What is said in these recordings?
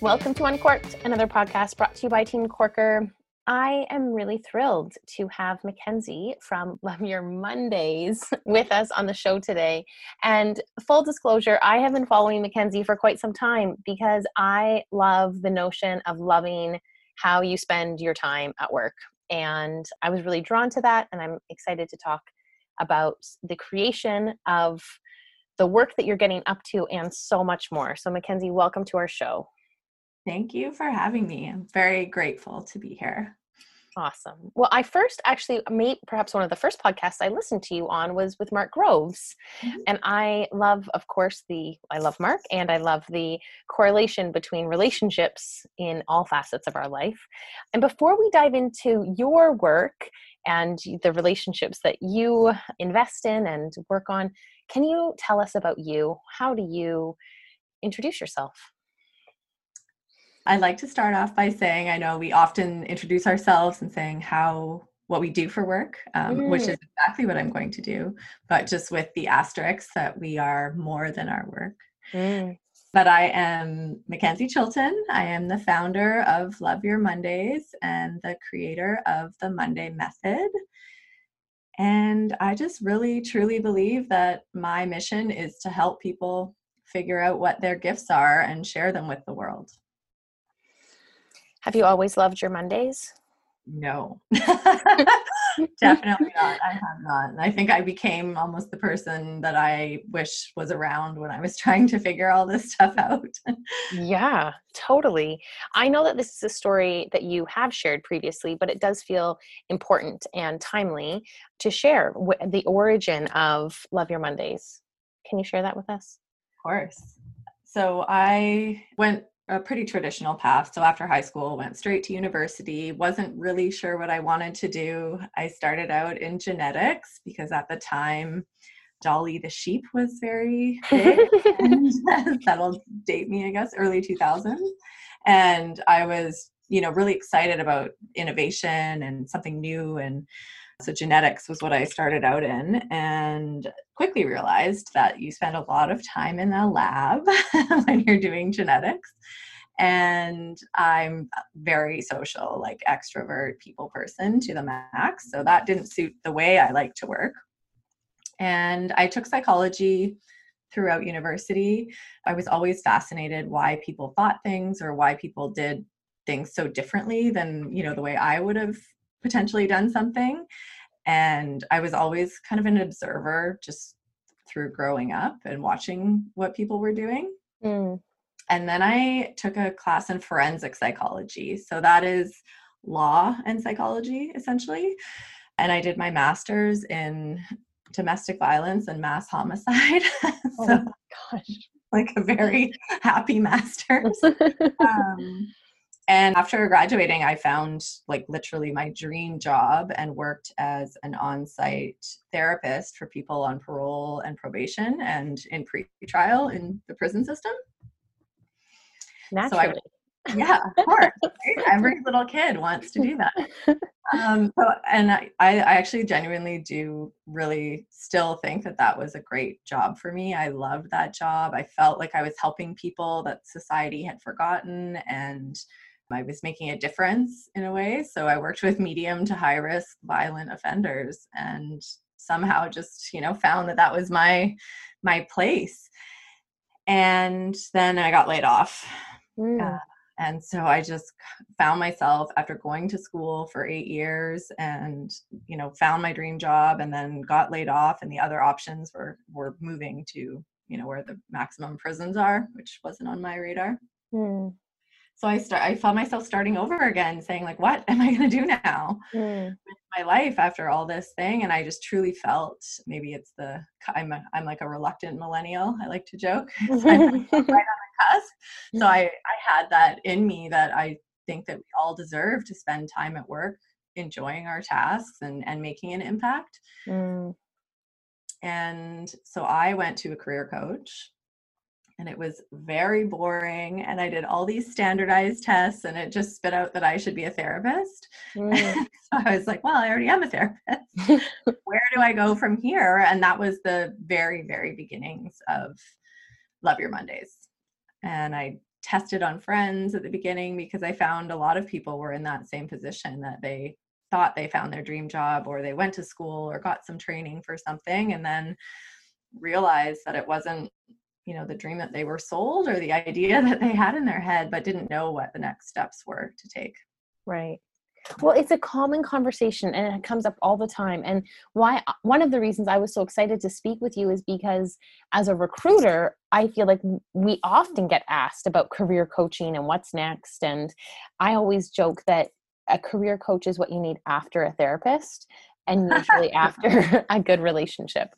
Welcome to Uncorked, another podcast brought to you by Team Corker. I am really thrilled to have Makenzie from Love Your Mondays with us on the show today. And full disclosure, I have been following Makenzie for quite some time because I love the notion of loving how you spend your time at work. And I was really drawn to that, and I'm excited to talk about the creation of the work that you're getting up to and so much more. So, Mackenzie, welcome to our show. Thank you for having me. I'm very grateful to be here. Awesome. Well, I first actually made perhaps one of the first podcasts I listened to you on was with Mark Groves. Mm-hmm. And I love, of course, the I love Mark and I love the correlation between relationships in all facets of our life. And before we dive into your work and the relationships that you invest in and work on, can you tell us about you? How do you introduce yourself? I'd like to start off by saying I know we often introduce ourselves and saying how what we do for work, um, mm. which is exactly what I'm going to do, but just with the asterisk that we are more than our work. Mm. But I am Makenzie Chilton. I am the founder of Love Your Mondays and the creator of the Monday Method. And I just really truly believe that my mission is to help people figure out what their gifts are and share them with the world. Have you always loved your Mondays? No, definitely not. I have not. I think I became almost the person that I wish was around when I was trying to figure all this stuff out. yeah, totally. I know that this is a story that you have shared previously, but it does feel important and timely to share the origin of Love Your Mondays. Can you share that with us? Of course. So I went a pretty traditional path. So after high school, went straight to university. wasn't really sure what I wanted to do. I started out in genetics because at the time, Dolly the sheep was very big. that'll date me, I guess, early 2000s. And I was, you know, really excited about innovation and something new and so genetics was what I started out in and quickly realized that you spend a lot of time in the lab when you're doing genetics. And I'm very social, like extrovert people person to the max. So that didn't suit the way I like to work. And I took psychology throughout university. I was always fascinated why people thought things or why people did things so differently than, you know, the way I would have potentially done something. And I was always kind of an observer just through growing up and watching what people were doing. Mm. And then I took a class in forensic psychology. So that is law and psychology, essentially. And I did my master's in domestic violence and mass homicide. Oh so, oh gosh. Like a very happy master's. um, and after graduating i found like literally my dream job and worked as an on-site therapist for people on parole and probation and in pre-trial in the prison system Naturally. So I, yeah, of course. Right? Every little kid wants to do that. Um, so, and I, I actually genuinely do really still think that that was a great job for me. I loved that job. I felt like I was helping people that society had forgotten and I was making a difference in a way. So I worked with medium to high risk violent offenders and somehow just, you know, found that that was my my place. And then I got laid off. Mm. Uh, and so I just found myself after going to school for 8 years and you know found my dream job and then got laid off and the other options were were moving to you know where the maximum prisons are which wasn't on my radar. Mm so I start I found myself starting over again saying like what am I going to do now mm. with my life after all this thing and I just truly felt maybe it's the I'm a, I'm like a reluctant millennial I like to joke so right on the cusp so I I had that in me that I think that we all deserve to spend time at work enjoying our tasks and and making an impact mm. and so I went to a career coach and it was very boring and i did all these standardized tests and it just spit out that i should be a therapist. Mm. so i was like well i already am a therapist. Where do i go from here? And that was the very very beginnings of love your mondays. And i tested on friends at the beginning because i found a lot of people were in that same position that they thought they found their dream job or they went to school or got some training for something and then realized that it wasn't you know the dream that they were sold or the idea that they had in their head but didn't know what the next steps were to take. Right. Well it's a common conversation and it comes up all the time and why one of the reasons i was so excited to speak with you is because as a recruiter i feel like we often get asked about career coaching and what's next and i always joke that a career coach is what you need after a therapist and usually after a good relationship.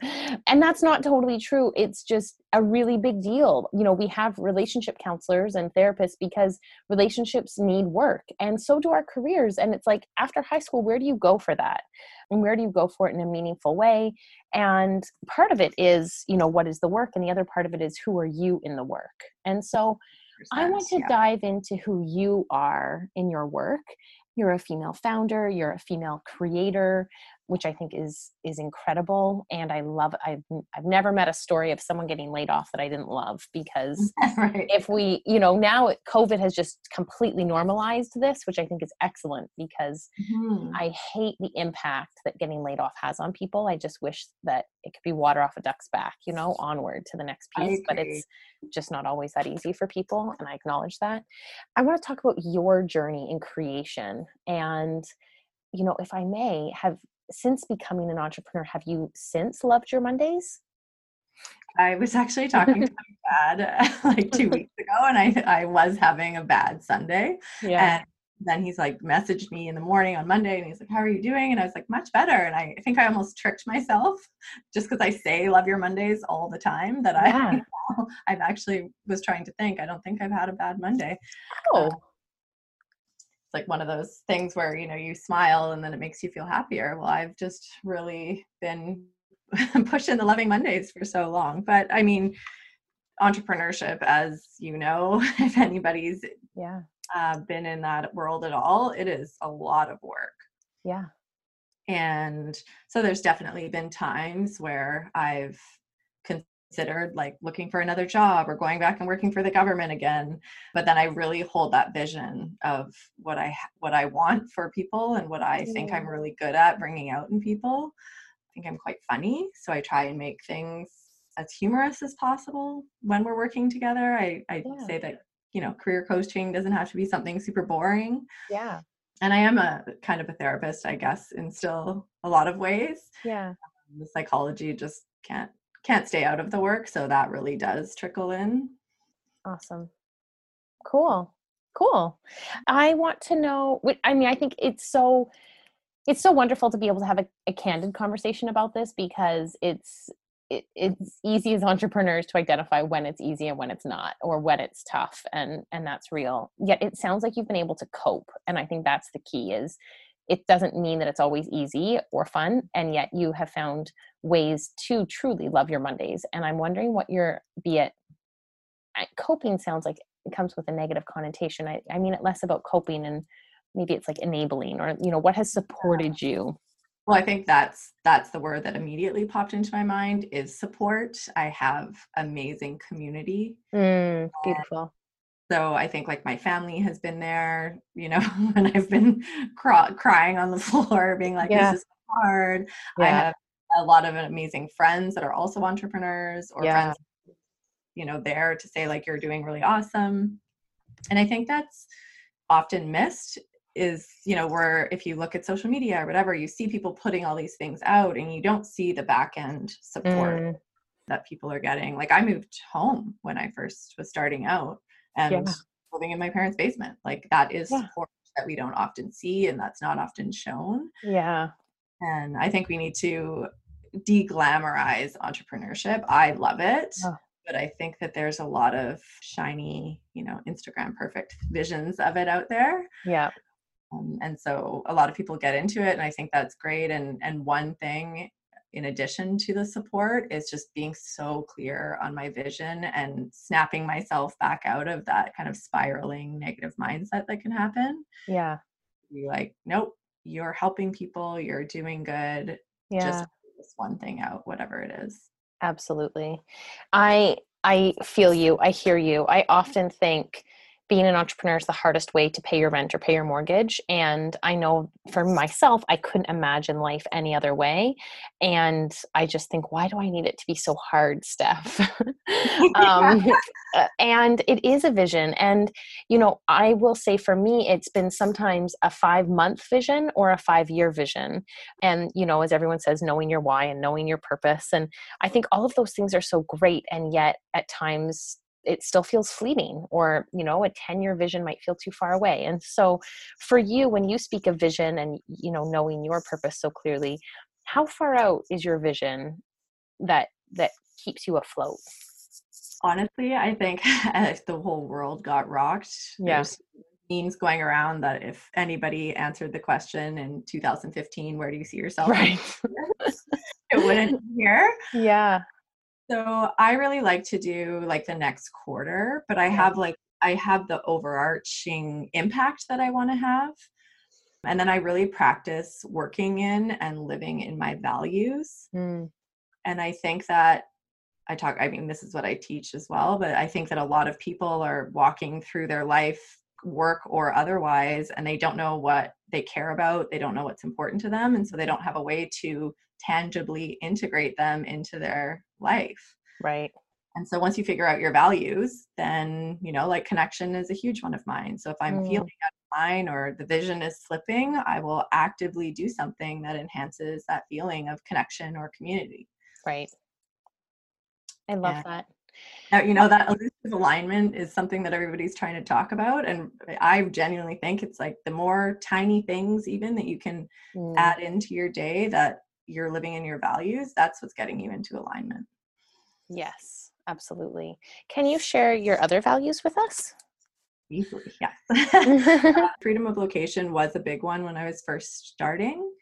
And that's not totally true. It's just a really big deal. You know, we have relationship counselors and therapists because relationships need work, and so do our careers. And it's like after high school, where do you go for that? And where do you go for it in a meaningful way? And part of it is, you know, what is the work? And the other part of it is who are you in the work? And so I want to yeah. dive into who you are in your work you're a female founder you're a female creator which I think is is incredible. And I love I've I've never met a story of someone getting laid off that I didn't love because right. if we you know now COVID has just completely normalized this, which I think is excellent because mm-hmm. I hate the impact that getting laid off has on people. I just wish that it could be water off a duck's back, you know, onward to the next piece. But it's just not always that easy for people, and I acknowledge that. I want to talk about your journey in creation and you know if i may have since becoming an entrepreneur, have you since loved your Mondays? I was actually talking to my dad like two weeks ago, and I I was having a bad Sunday. Yeah. And then he's like messaged me in the morning on Monday, and he's like, "How are you doing?" And I was like, "Much better." And I think I almost tricked myself just because I say "Love Your Mondays" all the time. That yeah. I I've actually was trying to think. I don't think I've had a bad Monday. Oh. Um, Like one of those things where you know you smile and then it makes you feel happier. Well i've just really been pushing the loving mondays for so long but i mean entrepreneurship as you know if anybody's yeah. uh, been in that world at all it is a lot of work. Yeah. And so there's definitely been times where i've considered like looking for another job or going back and working for the government again but then i really hold that vision of what i what i want for people and what i think i'm really good at bringing out in people. I think i'm quite funny so i try and make things as humorous as possible when we're working together. I i yeah. say that you know career coaching doesn't have to be something super boring. Yeah. And i am a kind of a therapist i guess in still a lot of ways. Yeah. Um, the psychology just can't can't stay out of the work so that really does trickle in. Awesome. Cool cool. I want to know i mean i think it's so it's so wonderful to be able to have a, a candid conversation about this because it's it, it's easy as entrepreneurs to identify when it's easy and when it's not or when it's tough and and that's real. Yet it sounds like you've been able to cope and i think that's the key is it doesn't mean that it's always easy or fun and yet you have found ways to truly love your mondays and i'm wondering what your be it coping sounds like it comes with a negative connotation i, I mean it less about coping and maybe it's like enabling or you know what has supported you? Well i think that's that's the word that immediately popped into my mind is support. I have amazing community. Mm, beautiful so i think like my family has been there you know and i've been cry- crying on the floor being like yeah. this is hard yeah. i have a lot of amazing friends that are also entrepreneurs or yeah. friends you know there to say like you're doing really awesome and i think that's often missed is you know where if you look at social media or whatever you see people putting all these things out and you don't see the back end support mm. that people are getting like i moved home when i first was starting out and yeah. living in my parents' basement. Like that is yeah. support that we don't often see and that's not often shown. Yeah. And I think we need to de-glamorize entrepreneurship. I love it. Oh. But I think that there's a lot of shiny, you know, Instagram perfect visions of it out there. Yeah. Um, and so a lot of people get into it and i think that's great and and one thing in addition to the support is just being so clear on my vision and snapping myself back out of that kind of spiraling negative mindset that can happen. Yeah. Be like, nope, you're helping people, you're doing good. Yeah. Just this one thing out, whatever it is. Absolutely. I I feel you. I hear you. I mm-hmm. often think being an entrepreneur is the hardest way to pay your rent or pay your mortgage. And I know for myself, I couldn't imagine life any other way. And I just think, why do I need it to be so hard, Steph? um, and it is a vision. And, you know, I will say for me, it's been sometimes a five month vision or a five year vision. And, you know, as everyone says, knowing your why and knowing your purpose. And I think all of those things are so great. And yet at times it still feels fleeting or you know a 10 year vision might feel too far away. And so for you when you speak of vision and you know knowing your purpose so clearly how far out is your vision that that keeps you afloat? Honestly i think if the whole world got rocked yeah. memes going around that if anybody answered the question in 2015 where do you see yourself? Right. It wouldn't be here. Yeah so I really like to do like the next quarter, but I have like I have the overarching impact that I want to have. And then I really practice working in and living in my values. Mm. And I think that I talk, I mean, this is what I teach as well, but I think that a lot of people are walking through their life, work or otherwise, and they don't know what they care about. They don't know what's important to them. And so they don't have a way to tangibly integrate them into their life. Right. And so once you figure out your values, then, you know, like connection is a huge one of mine. So if I'm mm. feeling out of line or the vision is slipping, I will actively do something that enhances that feeling of connection or community. Right. I love yeah. that. Now, you know, that elusive alignment is something that everybody's trying to talk about. And I genuinely think it's like the more tiny things, even that you can mm. add into your day that you're living in your values, that's what's getting you into alignment. Yes, absolutely. Can you share your other values with us? Easily, yes. uh, freedom of location was a big one when I was first starting,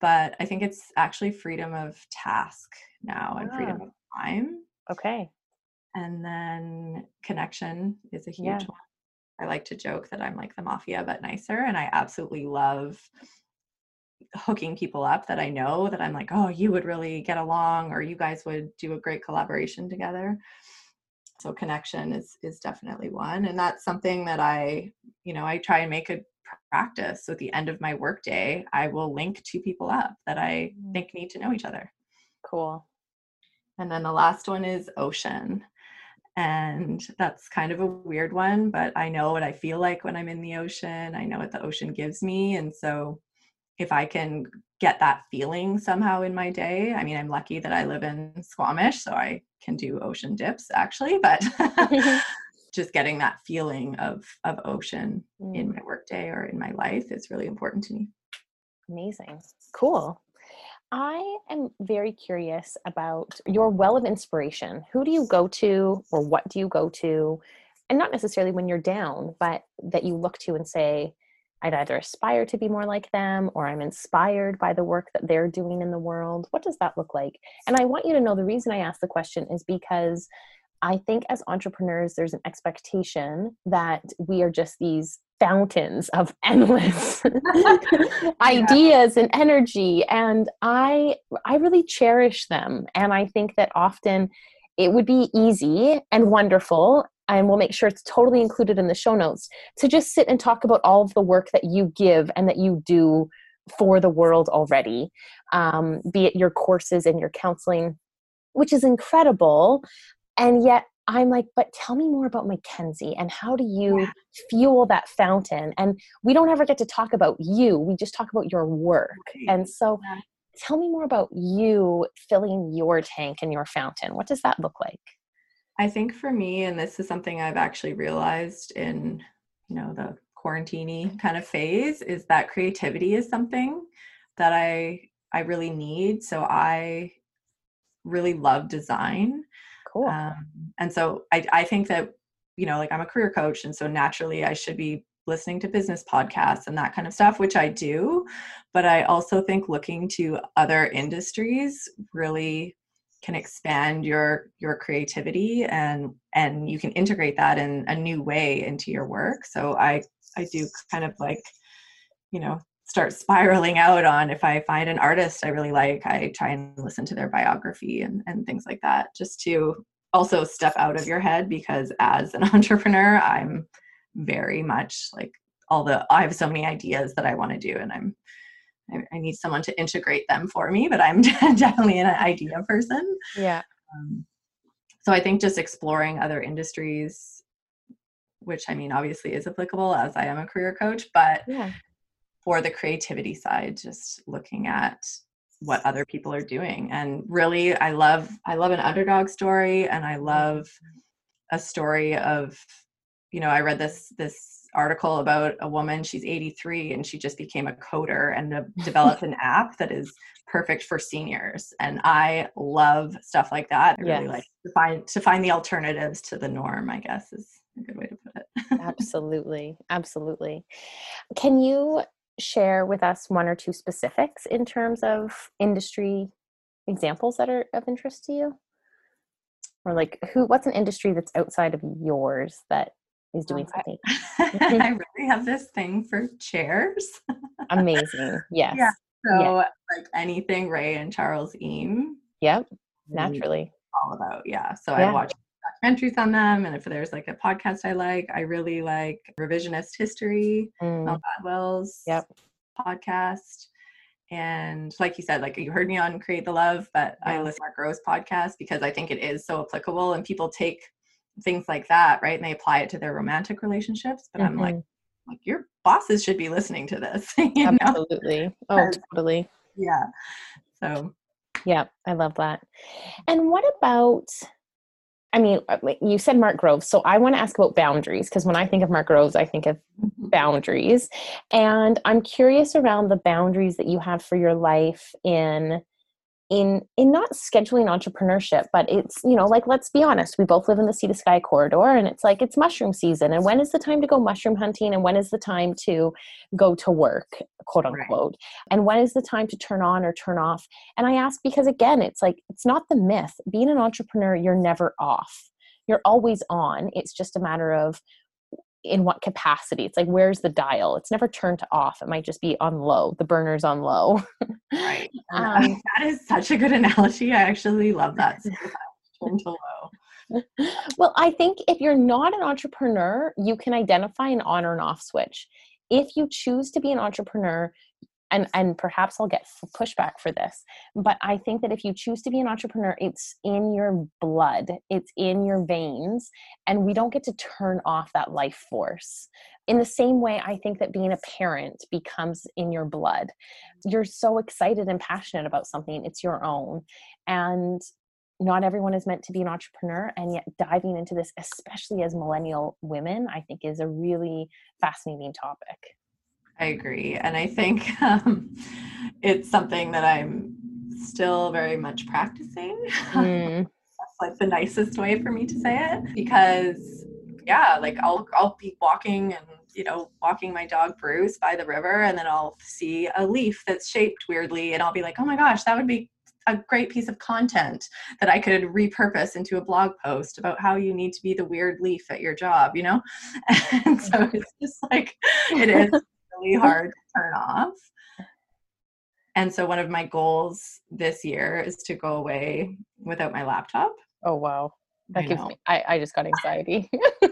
but I think it's actually freedom of task now and freedom ah. of time. Okay. And then connection is a huge yeah. one. I like to joke that I'm like the mafia, but nicer. And I absolutely love hooking people up that I know that I'm like, oh, you would really get along or you guys would do a great collaboration together. So connection is is definitely one. And that's something that I, you know, I try and make a practice. So at the end of my workday, I will link two people up that I mm. think need to know each other. Cool. And then the last one is ocean. And that's kind of a weird one, but I know what I feel like when I'm in the ocean. I know what the ocean gives me. And so if I can get that feeling somehow in my day, I mean, I'm lucky that I live in Squamish, so I can do ocean dips actually, but just getting that feeling of of ocean mm. in my workday or in my life is really important to me. Amazing. Cool. I am very curious about your well of inspiration. Who do you go to or what do you go to? And not necessarily when you're down, but that you look to and say, I'd either aspire to be more like them or I'm inspired by the work that they're doing in the world. What does that look like? And I want you to know the reason I ask the question is because I think as entrepreneurs, there's an expectation that we are just these fountains of endless ideas and energy and i i really cherish them and i think that often it would be easy and wonderful and we'll make sure it's totally included in the show notes to just sit and talk about all of the work that you give and that you do for the world already um, be it your courses and your counseling which is incredible and yet i'm like but tell me more about makenzie and how do you yeah. fuel that fountain and we don't ever get to talk about you we just talk about your work right. and so yeah. tell me more about you filling your tank and your fountain what does that look like I think for me, and this is something I've actually realized in, you know, the quarantini kind of phase, is that creativity is something that I I really need. So I really love design. Cool. Um, and so I, I think that, you know, like I'm a career coach, and so naturally I should be listening to business podcasts and that kind of stuff, which I do. But I also think looking to other industries really can expand your your creativity and and you can integrate that in a new way into your work. So i i do kind of like you know start spiraling out on if i find an artist i really like i try and listen to their biography and and things like that just to also step out of your head because as an entrepreneur i'm very much like all the i have so many ideas that i want to do and i'm I, I, need someone to integrate them for me but i'm definitely an idea person. Yeah. Um, so i think just exploring other industries which i mean obviously is applicable as i am a career coach but yeah. for the creativity side just looking at what other people are doing. And really i love i love an underdog story and i love a story of you know i read this this article about a woman she's 83 and she just became a coder and developed an app that is perfect for seniors and i love stuff like that. I yes. really like to find to find the alternatives to the norm i guess is a good way to put it. Absolutely absolutely. Can you share with us one or two specifics in terms of industry examples that are of interest to you? Or like who what's an industry that's outside of yours that is doing something I, really have this thing for chairs amazing yes yeah so like anything ray and charles eames yep naturally all about yeah so yeah. i watch documentaries on them and if there's like a podcast i like i really like revisionist history mm. Mel Gladwell's yep. podcast and like you said like you heard me on create the love but yeah. i listen to mark Groves podcast because i think it is so applicable and people take things like that right and they apply it to their romantic relationships but mm-hmm. i'm like mm-hmm. like your bosses should be listening to this absolutely know? oh totally yeah so yeah i love that and what about I mean, uh, you said Mark Groves, so I want to ask about boundaries because when I think of Mark Groves, I think of mm-hmm. boundaries. And I'm curious around the boundaries that you have for your life in in in not scheduling entrepreneurship but it's you know like let's be honest we both live in the sea to sky corridor and it's like it's mushroom season and when is the time to go mushroom hunting and when is the time to go to work quote unquote right. and when is the time to turn on or turn off? And i ask because again it's like it's not the myth. Being an entrepreneur you're never off. You're always on. It's just a matter of in what capacity? It's like where's the dial? It's never turned off. It might just be on low. The burner's on low. Right. Um, that is such a good analogy. I actually love that. Turn to low. Well i think if you're not an entrepreneur you can identify an on or an off switch. If you choose to be an entrepreneur and and perhaps I'll get pushback for this, but I think that if you choose to be an entrepreneur, it's in your blood, it's in your veins, and we don't get to turn off that life force. In the same way, I think that being a parent becomes in your blood. You're so excited and passionate about something, it's your own. And not everyone is meant to be an entrepreneur and yet diving into this especially as millennial women i think is a really fascinating topic I agree. And I think um, it's something that I'm still very much practicing. Mm. That's like the nicest way for me to say it because yeah, like I'll I'll be walking and you know walking my dog Bruce by the river and then I'll see a leaf that's shaped weirdly and I'll be like, "Oh my gosh, that would be a great piece of content that I could repurpose into a blog post about how you need to be the weird leaf at your job, you know? And so it's just like it is really hard to turn off. And so one of my goals this year is to go away without my laptop. Oh wow. That I gives know. me I, I just got anxiety.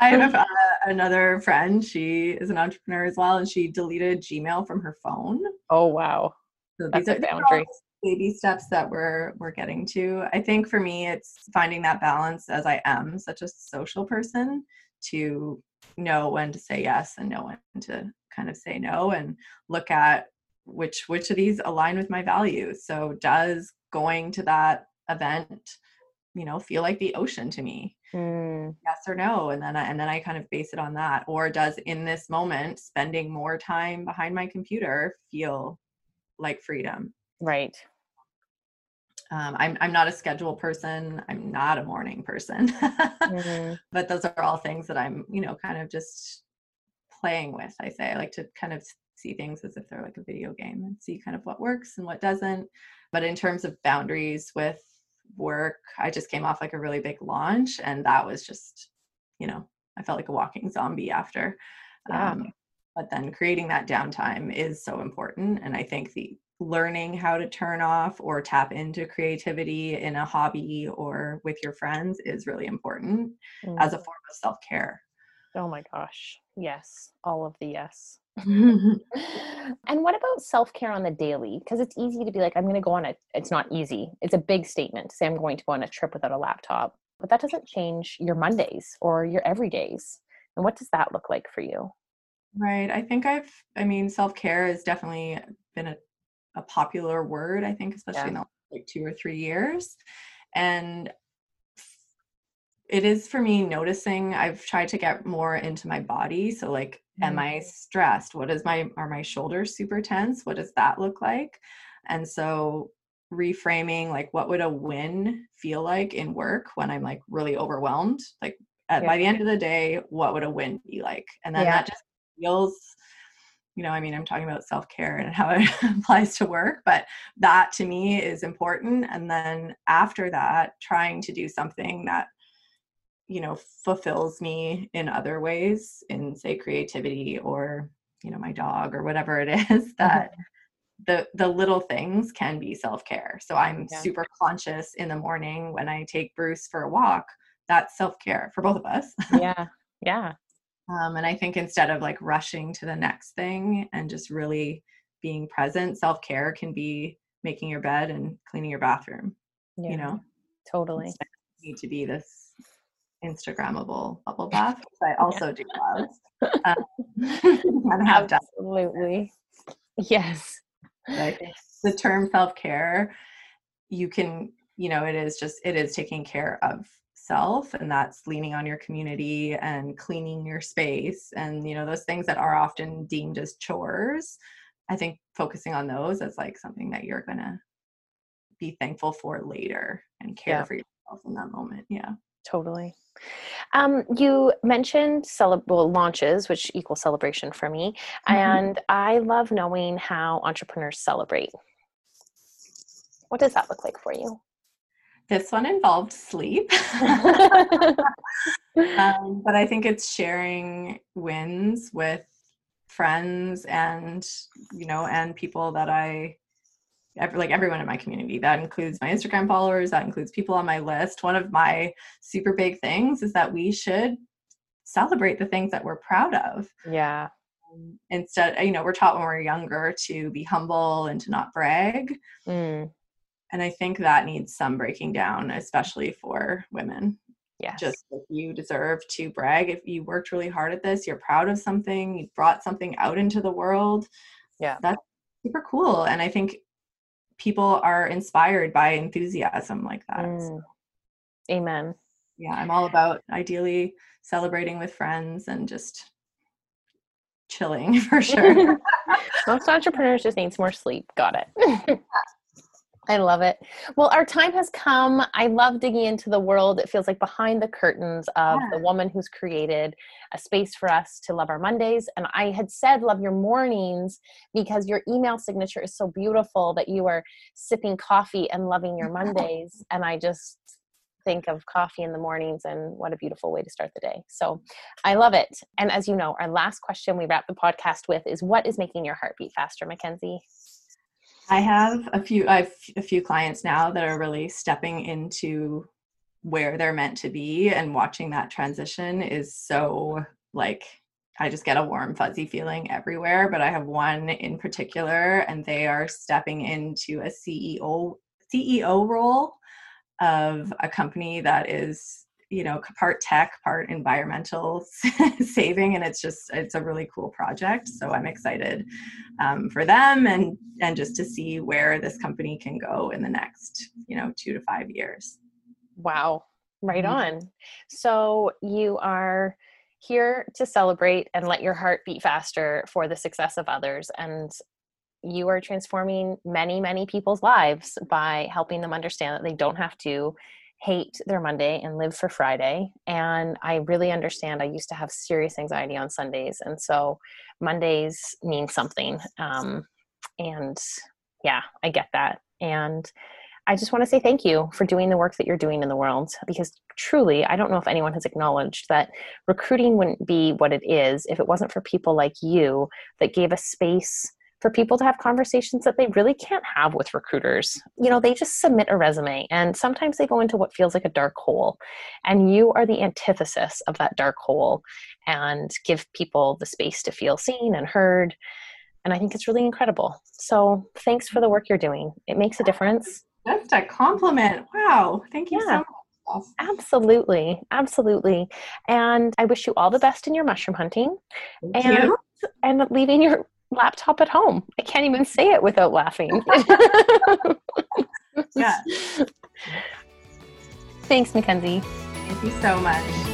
I have uh, another friend. She is an entrepreneur as well, and she deleted Gmail from her phone. Oh wow! So That's these are boundary. baby steps that we're we're getting to. I think for me, it's finding that balance as I am such a social person to know when to say yes and know when to kind of say no and look at which which of these align with my values. So does going to that event you know feel like the ocean to me? Mm. yes or no? And then I, and then i kind of base it on that. Or does in this moment spending more time behind my computer feel like freedom? Right um, I'm, I'm not a schedule person. I'm not a morning person, mm-hmm. but those are all things that I'm, you know, kind of just playing with. I say I like to kind of see things as if they're like a video game and see kind of what works and what doesn't. But in terms of boundaries with work, I just came off like a really big launch, and that was just, you know, I felt like a walking zombie after. Yeah. Um, but then creating that downtime is so important, and I think the learning how to turn off or tap into creativity in a hobby or with your friends is really important mm. as a form of self-care. Oh my gosh. Yes. All of the yes. and what about self-care on the daily? Because it's easy to be like, I'm going to go on a, it's not easy. It's a big statement to say I'm going to go on a trip without a laptop, but that doesn't change your Mondays or your everydays. And what does that look like for you? Right. I think I've, I mean, self-care has definitely been a a popular word, I think, especially yeah. in the like two or three years. And it is for me noticing I've tried to get more into my body. So like, mm-hmm. am I stressed? What is my are my shoulders super tense? What does that look like? And so reframing like what would a win feel like in work when I'm like really overwhelmed? Like at, yeah. by the end of the day, what would a win be like? And then yeah. that just feels you know, I mean, I'm talking about self care and how it applies to work, but that to me is important. And then after that, trying to do something that, you know, fulfills me in other ways, in say creativity or, you know, my dog or whatever it is that. Mm-hmm. The, the little things can be self-care so i'm yeah. super conscious in the morning when i take bruce for a walk that's self-care for both of us yeah yeah um, and I think instead of like rushing to the next thing and just really being present, self care can be making your bed and cleaning your bathroom. Yeah, you know, totally. Need to be this Instagrammable bubble bath. I also do love. Um, Absolutely. Yes. the term self care, you can, you know, it is just, it is taking care of self and that's leaning on your community and cleaning your space and you know those things that are often deemed as chores i think focusing on those as like something that you're going to be thankful for later and care yeah. for yourself in that moment yeah totally um, you mentioned cele- well, launches, which equal celebration for me, mm-hmm. and I love knowing how entrepreneurs celebrate. What does that look like for you? This one involved sleep. um, but I think it's sharing wins with friends and, you know, and people that I like everyone in my community. That includes my Instagram followers, that includes people on my list. One of my super big things is that we should celebrate the things that we're proud of. Yeah. Um, instead, you know, we're taught when we're younger to be humble and to not brag. Mm and i think that needs some breaking down especially for women. Yeah just if you deserve to brag. If you worked really hard at this you're proud of something you brought something out into the world. Yeah. That's super cool. And i think people are inspired by enthusiasm like that mm. so, amen. Yeah i'm all about ideally celebrating with friends and just chilling for sure. Most entrepreneurs just need some more sleep. Got it I love it. Well, our time has come. I love digging into the world. It feels like behind the curtains of yeah. the woman who's created a space for us to love our Mondays. And I had said love your mornings because your email signature is so beautiful that you are sipping coffee and loving your Mondays. And I just think of coffee in the mornings and what a beautiful way to start the day. So I love it. And as you know, our last question we wrap the podcast with is what is making your heart beat faster, Makenzie? I have a few I have a few clients now that are really stepping into where they're meant to be and watching that transition is so like I just get a warm fuzzy feeling everywhere, but I have one in particular and they are stepping into a CEO CEO role of a company that is you know part tech part environmental saving and it's just it's a really cool project so i'm excited um, for them and and just to see where this company can go in the next you know two to five years. Wow. Right mm-hmm. on. So you are here to celebrate and let your heart beat faster for the success of others and you are transforming many many people's lives by helping them understand that they don't have to hate their Monday and live for Friday. And I really understand. I used to have serious anxiety on Sundays. And so Mondays mean something. Um, and yeah, I get that. And I just want to say thank you for doing the work that you're doing in the world because truly, I don't know if anyone has acknowledged that recruiting wouldn't be what it is if it wasn't for people like you that gave a space for people to have conversations that they really can't have with recruiters. You know, they just submit a resume and sometimes they go into what feels like a dark hole. And you are the antithesis of that dark hole and give people the space to feel seen and heard. And I think it's really incredible. So thanks for the work you're doing. It makes a difference. That's a compliment. Wow. Thank you yeah. so much. Absolutely. Absolutely. And I wish you all the best in your mushroom hunting Thank and you. and leaving your laptop at home. I can't even say it without laughing. yeah. Thanks, Makenzie. Thank you so much.